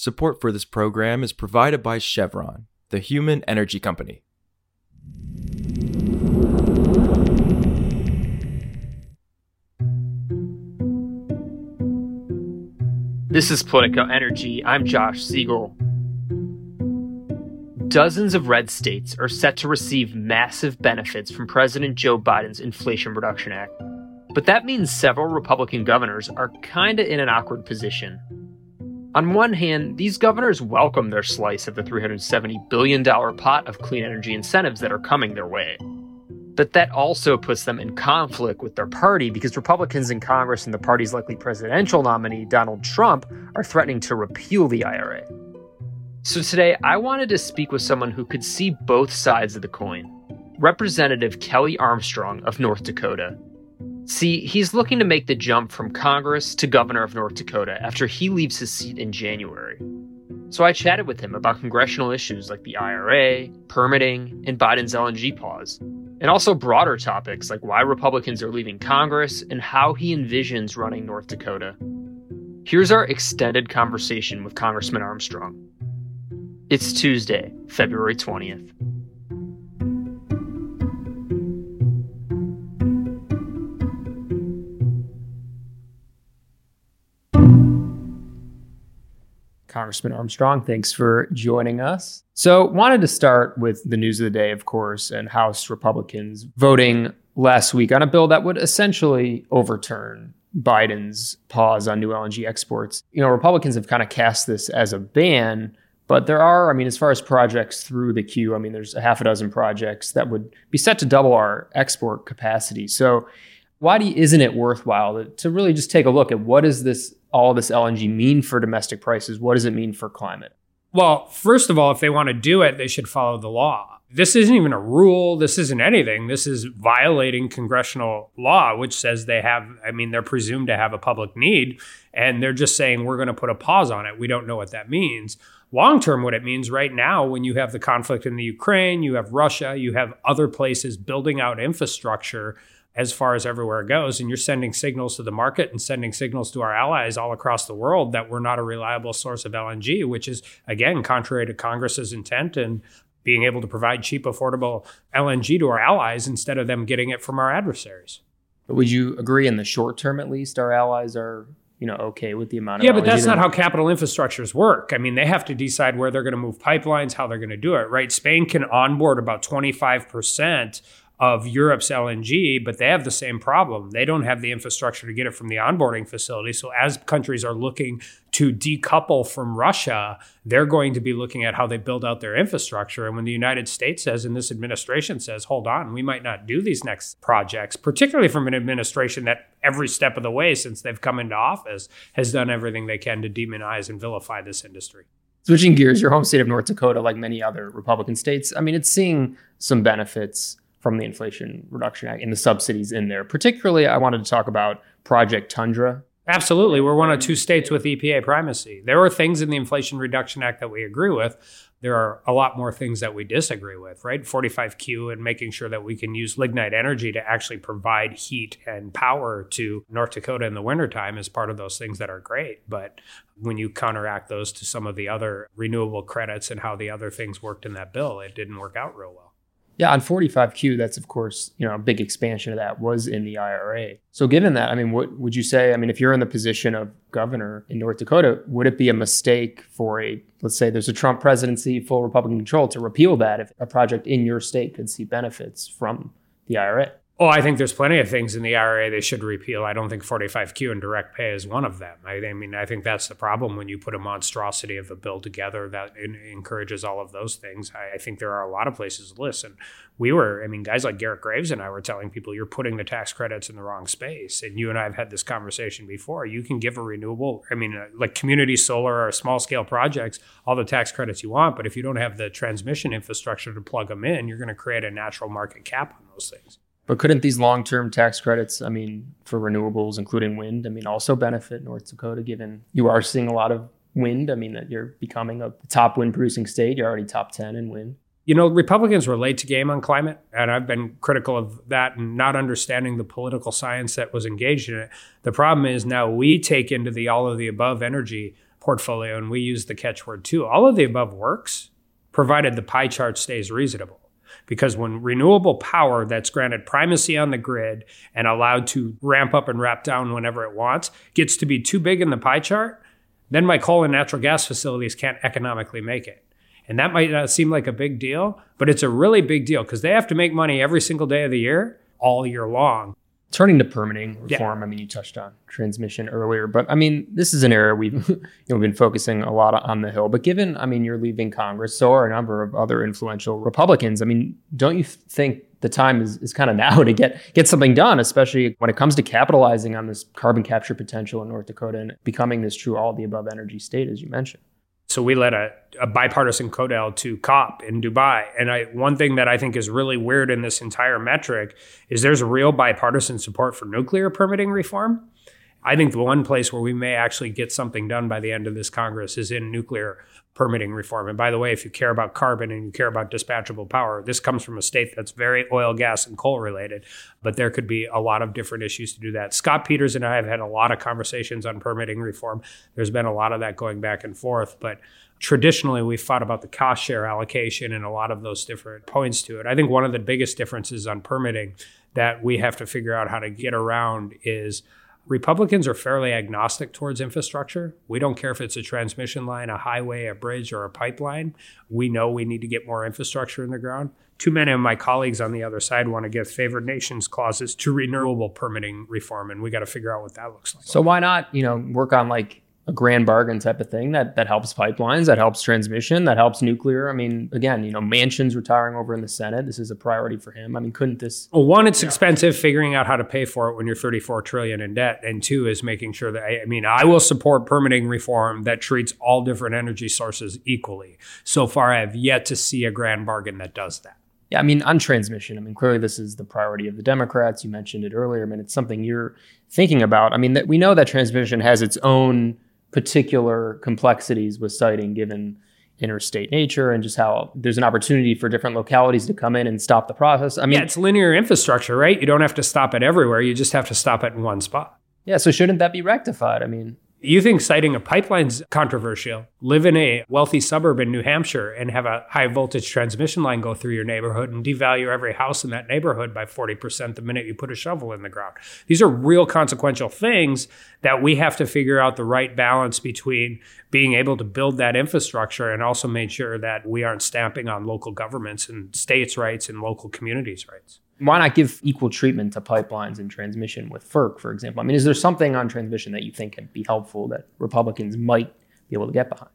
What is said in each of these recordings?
Support for this program is provided by Chevron, the human energy company. This is Politico Energy. I'm Josh Siegel. Dozens of red states are set to receive massive benefits from President Joe Biden's Inflation Reduction Act. But that means several Republican governors are kinda in an awkward position. On one hand, these governors welcome their slice of the $370 billion pot of clean energy incentives that are coming their way. But that also puts them in conflict with their party because Republicans in Congress and the party's likely presidential nominee, Donald Trump, are threatening to repeal the IRA. So today, I wanted to speak with someone who could see both sides of the coin Representative Kelly Armstrong of North Dakota. See, he's looking to make the jump from Congress to governor of North Dakota after he leaves his seat in January. So I chatted with him about congressional issues like the IRA, permitting, and Biden's LNG pause, and also broader topics like why Republicans are leaving Congress and how he envisions running North Dakota. Here's our extended conversation with Congressman Armstrong. It's Tuesday, February 20th. Congressman Armstrong, thanks for joining us. So, wanted to start with the news of the day, of course, and House Republicans voting last week on a bill that would essentially overturn Biden's pause on new LNG exports. You know, Republicans have kind of cast this as a ban, but there are, I mean, as far as projects through the queue, I mean, there's a half a dozen projects that would be set to double our export capacity. So, why do isn't it worthwhile to, to really just take a look at what is this all this LNG mean for domestic prices? What does it mean for climate? Well, first of all, if they want to do it, they should follow the law. This isn't even a rule. This isn't anything. This is violating congressional law, which says they have, I mean, they're presumed to have a public need. And they're just saying, we're going to put a pause on it. We don't know what that means long term what it means right now when you have the conflict in the Ukraine, you have Russia, you have other places building out infrastructure as far as everywhere goes and you're sending signals to the market and sending signals to our allies all across the world that we're not a reliable source of LNG which is again contrary to Congress's intent and being able to provide cheap affordable LNG to our allies instead of them getting it from our adversaries. But would you agree in the short term at least our allies are you know okay with the amount of yeah but that's not how capital infrastructures work i mean they have to decide where they're going to move pipelines how they're going to do it right spain can onboard about 25% of Europe's LNG, but they have the same problem. They don't have the infrastructure to get it from the onboarding facility. So, as countries are looking to decouple from Russia, they're going to be looking at how they build out their infrastructure. And when the United States says, and this administration says, hold on, we might not do these next projects, particularly from an administration that every step of the way since they've come into office has done everything they can to demonize and vilify this industry. Switching gears, your home state of North Dakota, like many other Republican states, I mean, it's seeing some benefits from the Inflation Reduction Act and the subsidies in there. Particularly, I wanted to talk about Project Tundra. Absolutely. We're one of two states with EPA primacy. There are things in the Inflation Reduction Act that we agree with. There are a lot more things that we disagree with, right? 45Q and making sure that we can use lignite energy to actually provide heat and power to North Dakota in the wintertime is part of those things that are great. But when you counteract those to some of the other renewable credits and how the other things worked in that bill, it didn't work out real well. Yeah, on 45Q, that's of course, you know, a big expansion of that was in the IRA. So given that, I mean, what would you say, I mean, if you're in the position of governor in North Dakota, would it be a mistake for a, let's say there's a Trump presidency, full Republican control to repeal that if a project in your state could see benefits from the IRA? Oh, I think there's plenty of things in the IRA they should repeal. I don't think 45Q and direct pay is one of them. I, I mean, I think that's the problem when you put a monstrosity of a bill together that in, encourages all of those things. I, I, think there are a lot of places to listen. We were, I mean, guys like Garrett Graves and I were telling people you're putting the tax credits in the wrong space. And you and I have had this conversation before. You can give a renewable, I mean, uh, like community solar or small scale projects, all the tax credits you want. But if you don't have the transmission infrastructure to plug them in, you're going to create a natural market cap on those things. But couldn't these long term tax credits, I mean, for renewables, including wind, I mean, also benefit North Dakota given you are seeing a lot of wind? I mean, that you're becoming a top wind producing state. You're already top 10 in wind. You know, Republicans were late to game on climate, and I've been critical of that and not understanding the political science that was engaged in it. The problem is now we take into the all of the above energy portfolio, and we use the catchword too. All of the above works, provided the pie chart stays reasonable. Because when renewable power that's granted primacy on the grid and allowed to ramp up and ramp down whenever it wants gets to be too big in the pie chart, then my coal and natural gas facilities can't economically make it. And that might not seem like a big deal, but it's a really big deal because they have to make money every single day of the year, all year long. Turning to permitting reform, yeah. I mean, you touched on transmission earlier, but I mean, this is an area we've you know, been focusing a lot on the Hill. But given, I mean, you're leaving Congress, so are a number of other influential Republicans. I mean, don't you think the time is, is kind of now to get get something done, especially when it comes to capitalizing on this carbon capture potential in North Dakota and becoming this true all the above energy state, as you mentioned? So we led a, a bipartisan CODEL to COP in Dubai. And I, one thing that I think is really weird in this entire metric is there's real bipartisan support for nuclear permitting reform. I think the one place where we may actually get something done by the end of this Congress is in nuclear permitting reform. And by the way, if you care about carbon and you care about dispatchable power, this comes from a state that's very oil, gas, and coal related. But there could be a lot of different issues to do that. Scott Peters and I have had a lot of conversations on permitting reform. There's been a lot of that going back and forth. But traditionally, we've thought about the cost share allocation and a lot of those different points to it. I think one of the biggest differences on permitting that we have to figure out how to get around is Republicans are fairly agnostic towards infrastructure. We don't care if it's a transmission line, a highway, a bridge, or a pipeline. We know we need to get more infrastructure in the ground. Too many of my colleagues on the other side want to give favored nations clauses to renewable permitting reform, and we got to figure out what that looks like. So why not, you know, work on like a grand bargain type of thing that that helps pipelines, that helps transmission, that helps nuclear. I mean, again, you know, Manchin's retiring over in the Senate. This is a priority for him. I mean, couldn't this? Well, one, it's yeah. expensive figuring out how to pay for it when you're 34 trillion in debt, and two is making sure that I, I mean, I will support permitting reform that treats all different energy sources equally. So far, I have yet to see a grand bargain that does that. Yeah, I mean, on transmission, I mean, clearly this is the priority of the Democrats. You mentioned it earlier. I mean, it's something you're thinking about. I mean, that we know that transmission has its own particular complexities with siting given interstate nature and just how there's an opportunity for different localities to come in and stop the process. I mean, yeah, it's linear infrastructure, right? You don't have to stop it everywhere. You just have to stop it in one spot. Yeah, so shouldn't that be rectified? I mean, you think siting a pipeline's controversial? Live in a wealthy suburb in New Hampshire and have a high voltage transmission line go through your neighborhood and devalue every house in that neighborhood by 40% the minute you put a shovel in the ground. These are real consequential things that we have to figure out the right balance between being able to build that infrastructure and also make sure that we aren't stamping on local governments and states' rights and local communities' rights why not give equal treatment to pipelines and transmission with FERC, for example? I mean, is there something on transmission that you think could be helpful that Republicans might be able to get behind?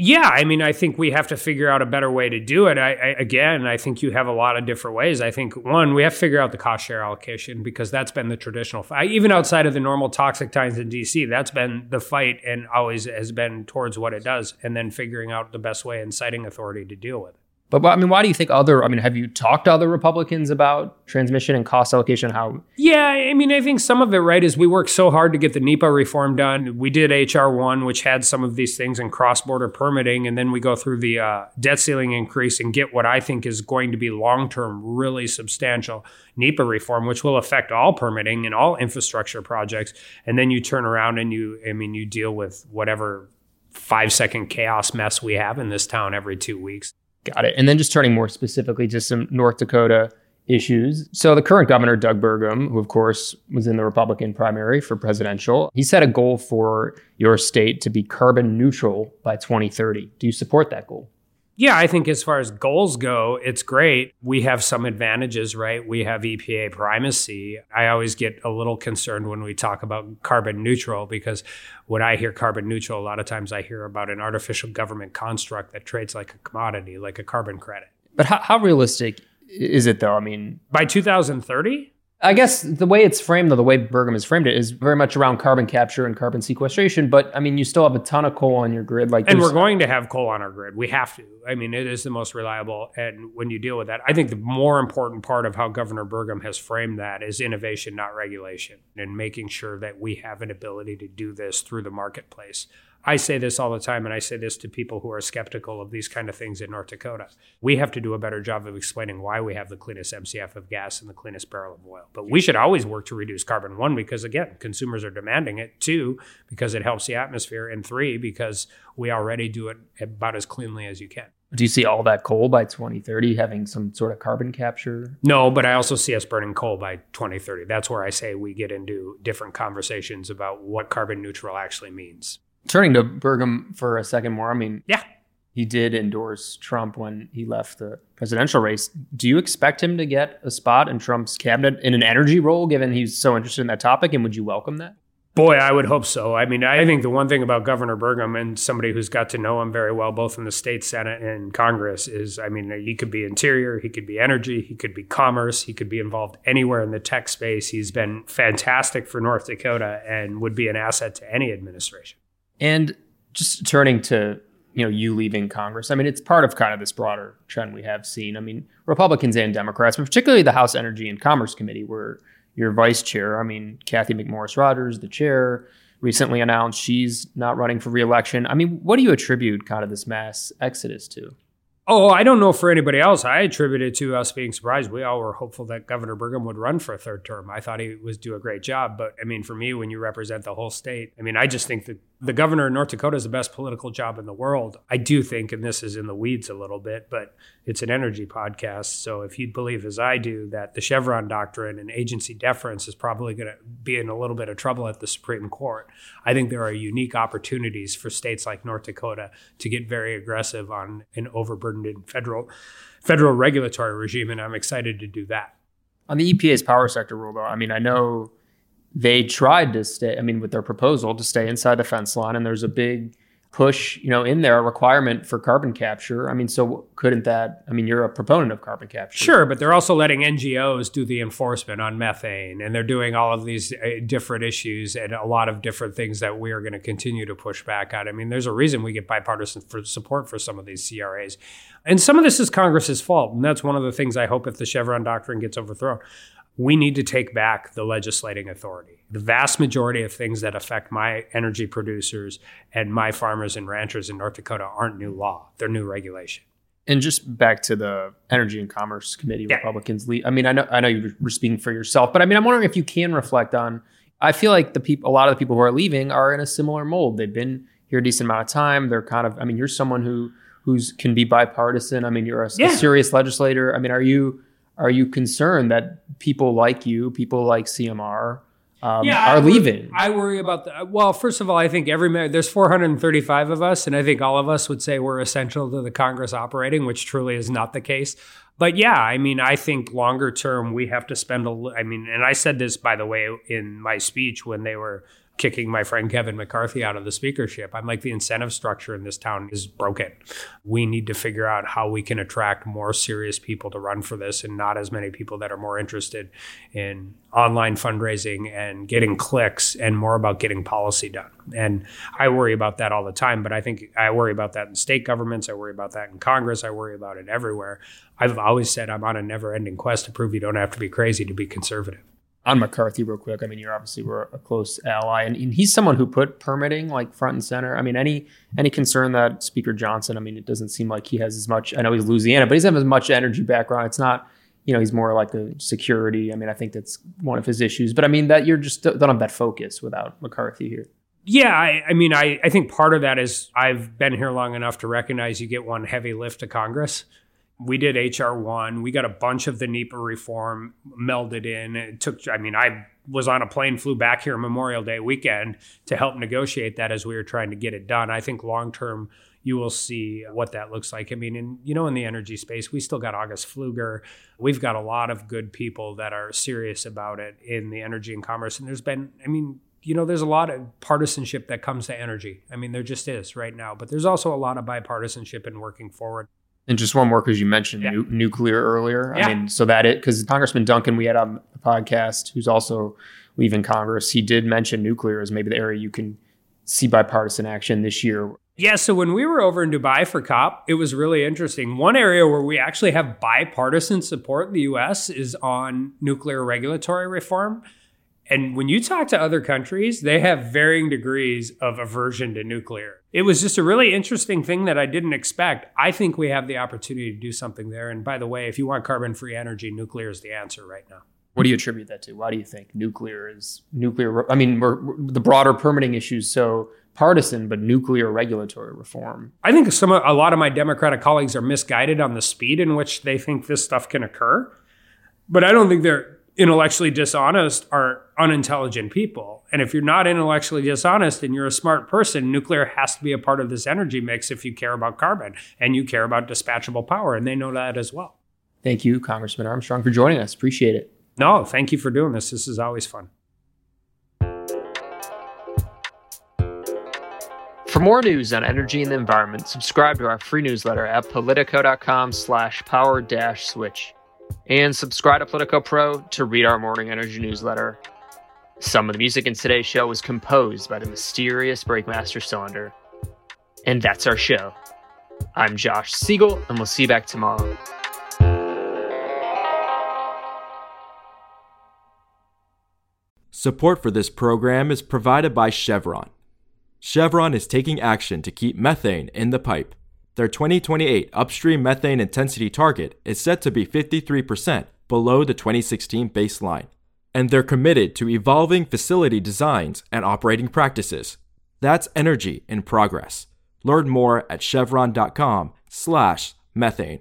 Yeah, I mean, I think we have to figure out a better way to do it. I, I, again, I think you have a lot of different ways. I think one, we have to figure out the cost share allocation because that's been the traditional fight. Even outside of the normal toxic times in DC, that's been the fight and always has been towards what it does, and then figuring out the best way and siting authority to deal with it. But, I mean, why do you think other? I mean, have you talked to other Republicans about transmission and cost allocation? How? Yeah, I mean, I think some of it, right, is we worked so hard to get the NEPA reform done. We did HR one, which had some of these things in cross border permitting, and then we go through the uh, debt ceiling increase and get what I think is going to be long term, really substantial NEPA reform, which will affect all permitting and all infrastructure projects. And then you turn around and you, I mean, you deal with whatever five second chaos mess we have in this town every two weeks. Got it. And then just turning more specifically to some North Dakota issues. So the current governor, Doug Burgum, who of course was in the Republican primary for presidential, he set a goal for your state to be carbon neutral by 2030. Do you support that goal? Yeah, I think as far as goals go, it's great. We have some advantages, right? We have EPA primacy. I always get a little concerned when we talk about carbon neutral because when I hear carbon neutral, a lot of times I hear about an artificial government construct that trades like a commodity, like a carbon credit. But how, how realistic is it, though? I mean, by 2030? I guess the way it's framed, though, the way Burgum has framed it, is very much around carbon capture and carbon sequestration. But I mean, you still have a ton of coal on your grid, like, and we're going to have coal on our grid. We have to. I mean, it is the most reliable. And when you deal with that, I think the more important part of how Governor Burgum has framed that is innovation, not regulation, and making sure that we have an ability to do this through the marketplace. I say this all the time, and I say this to people who are skeptical of these kind of things in North Dakota. We have to do a better job of explaining why we have the cleanest MCF of gas and the cleanest barrel of oil. But we should always work to reduce carbon, one, because again, consumers are demanding it, two, because it helps the atmosphere, and three, because we already do it about as cleanly as you can. Do you see all that coal by 2030 having some sort of carbon capture? No, but I also see us burning coal by 2030. That's where I say we get into different conversations about what carbon neutral actually means. Turning to Burgum for a second more, I mean, yeah, he did endorse Trump when he left the presidential race. Do you expect him to get a spot in Trump's cabinet in an energy role, given he's so interested in that topic? And would you welcome that? Boy, I would hope so. I mean, I think the one thing about Governor Burgum and somebody who's got to know him very well, both in the state senate and Congress, is I mean, he could be interior, he could be energy, he could be commerce, he could be involved anywhere in the tech space. He's been fantastic for North Dakota and would be an asset to any administration. And just turning to you know you leaving Congress, I mean, it's part of kind of this broader trend we have seen. I mean, Republicans and Democrats, but particularly the House Energy and Commerce Committee, where your vice chair. I mean, Cathy McMorris Rodgers, the chair, recently announced she's not running for reelection. I mean, what do you attribute kind of this mass exodus to? Oh, I don't know for anybody else. I attribute it to us being surprised. We all were hopeful that Governor Burgum would run for a third term. I thought he was do a great job, but I mean, for me, when you represent the whole state, I mean, I just think that the governor of North Dakota is the best political job in the world. I do think, and this is in the weeds a little bit, but it's an energy podcast. So if you believe, as I do, that the Chevron doctrine and agency deference is probably going to be in a little bit of trouble at the Supreme Court, I think there are unique opportunities for states like North Dakota to get very aggressive on an overburdened federal federal regulatory regime, and I'm excited to do that. On the EPA's power sector rule, though, I mean, I know they tried to stay, I mean, with their proposal to stay inside the fence line, and there's a big push, you know, in there a requirement for carbon capture. I mean, so couldn't that? I mean, you're a proponent of carbon capture. Sure, but they're also letting NGOs do the enforcement on methane, and they're doing all of these uh, different issues and a lot of different things that we are going to continue to push back on. I mean, there's a reason we get bipartisan for support for some of these CRAs, and some of this is Congress's fault, and that's one of the things I hope if the Chevron doctrine gets overthrown we need to take back the legislating authority. The vast majority of things that affect my energy producers and my farmers and ranchers in North Dakota aren't new law, they're new regulation. And just back to the Energy and Commerce Committee yeah. Republicans lead. I mean, I know I know you were speaking for yourself, but I mean, I'm wondering if you can reflect on. I feel like the people, a lot of the people who are leaving, are in a similar mold. They've been here a decent amount of time. They're kind of. I mean, you're someone who who's can be bipartisan. I mean, you're a, yeah. a serious legislator. I mean, are you are you concerned that people like you, people like CMR, um, yeah, are I leaving? I worry about that. Well, first of all, I think every there's 435 of us, and I think all of us would say we're essential to the Congress operating, which truly is not the case. But yeah, I mean, I think longer term we have to spend a. I mean, and I said this by the way in my speech when they were kicking my friend Kevin McCarthy out of the speakership. I'm like, the incentive structure in this town is broken. We need to figure out how we can attract more serious people to run for this and not as many people that are more interested in online fundraising and getting clicks and more about getting policy done. And I worry about that all the time, but I think I worry about that in state governments. I worry about that in Congress. I worry about it everywhere. I've always said I'm on a never ending quest to prove you don't have to be crazy to be conservative on McCarthy real quick. I mean, you're obviously were a close ally, and, and, he's someone who put permitting like front and center. I mean, any any concern that Speaker Johnson? I mean, it doesn't seem like he has as much. I know he's Louisiana, but he doesn't have as much energy background. It's not. You know, he's more like a security. I mean, I think that's one of his issues. But I mean, that you're just don't have that focus without McCarthy here. Yeah, I, I mean, I, I think part of that is I've been here long enough to recognize you get one heavy lift to Congress we did HR1. We got a bunch of the NEPA reform melded in. It took, I mean, I was on a plane, flew back here Memorial Day weekend to help negotiate that as we were trying to get it done. I think long term, you will see what that looks like. I mean, in, you know, in the energy space, we still got August Pfluger. We've got a lot of good people that are serious about it in the energy and commerce. And there's been, I mean, you know, there's a lot of partisanship that comes to energy. I mean, there just is right now, but there's also a lot of bipartisanship in working forward. And just one more because you mentioned yeah. nu- nuclear earlier. Yeah. I mean, so that it because Congressman Duncan we had on the podcast, who's also leaving Congress, he did mention nuclear as maybe the area you can see bipartisan action this year. Yeah, so when we were over in Dubai for COP, it was really interesting. One area where we actually have bipartisan support in the US is on nuclear regulatory reform. And when you talk to other countries, they have varying degrees of aversion to nuclear. It was just a really interesting thing that I didn't expect. I think we have the opportunity to do something there. And by the way, if you want carbon free energy, nuclear is the answer right now. What do you attribute that to? Why do you think nuclear is nuclear? I mean, we're, we're, the broader permitting issues so partisan, but nuclear regulatory reform. I think some a lot of my Democratic colleagues are misguided on the speed in which they think this stuff can occur. But I don't think they're intellectually dishonest are unintelligent people. And if you're not intellectually dishonest and you're a smart person, nuclear has to be a part of this energy mix if you care about carbon and you care about dispatchable power. And they know that as well. Thank you, Congressman Armstrong, for joining us. Appreciate it. No, thank you for doing this. This is always fun. For more news on energy and the environment, subscribe to our free newsletter at politico.com slash power dash switch. And subscribe to Politico Pro to read our morning energy newsletter. Some of the music in today's show was composed by the mysterious Breakmaster Cylinder. And that's our show. I'm Josh Siegel, and we'll see you back tomorrow. Support for this program is provided by Chevron. Chevron is taking action to keep methane in the pipe. Their 2028 upstream methane intensity target is set to be 53% below the 2016 baseline, and they're committed to evolving facility designs and operating practices. That's energy in progress. Learn more at chevron.com/methane.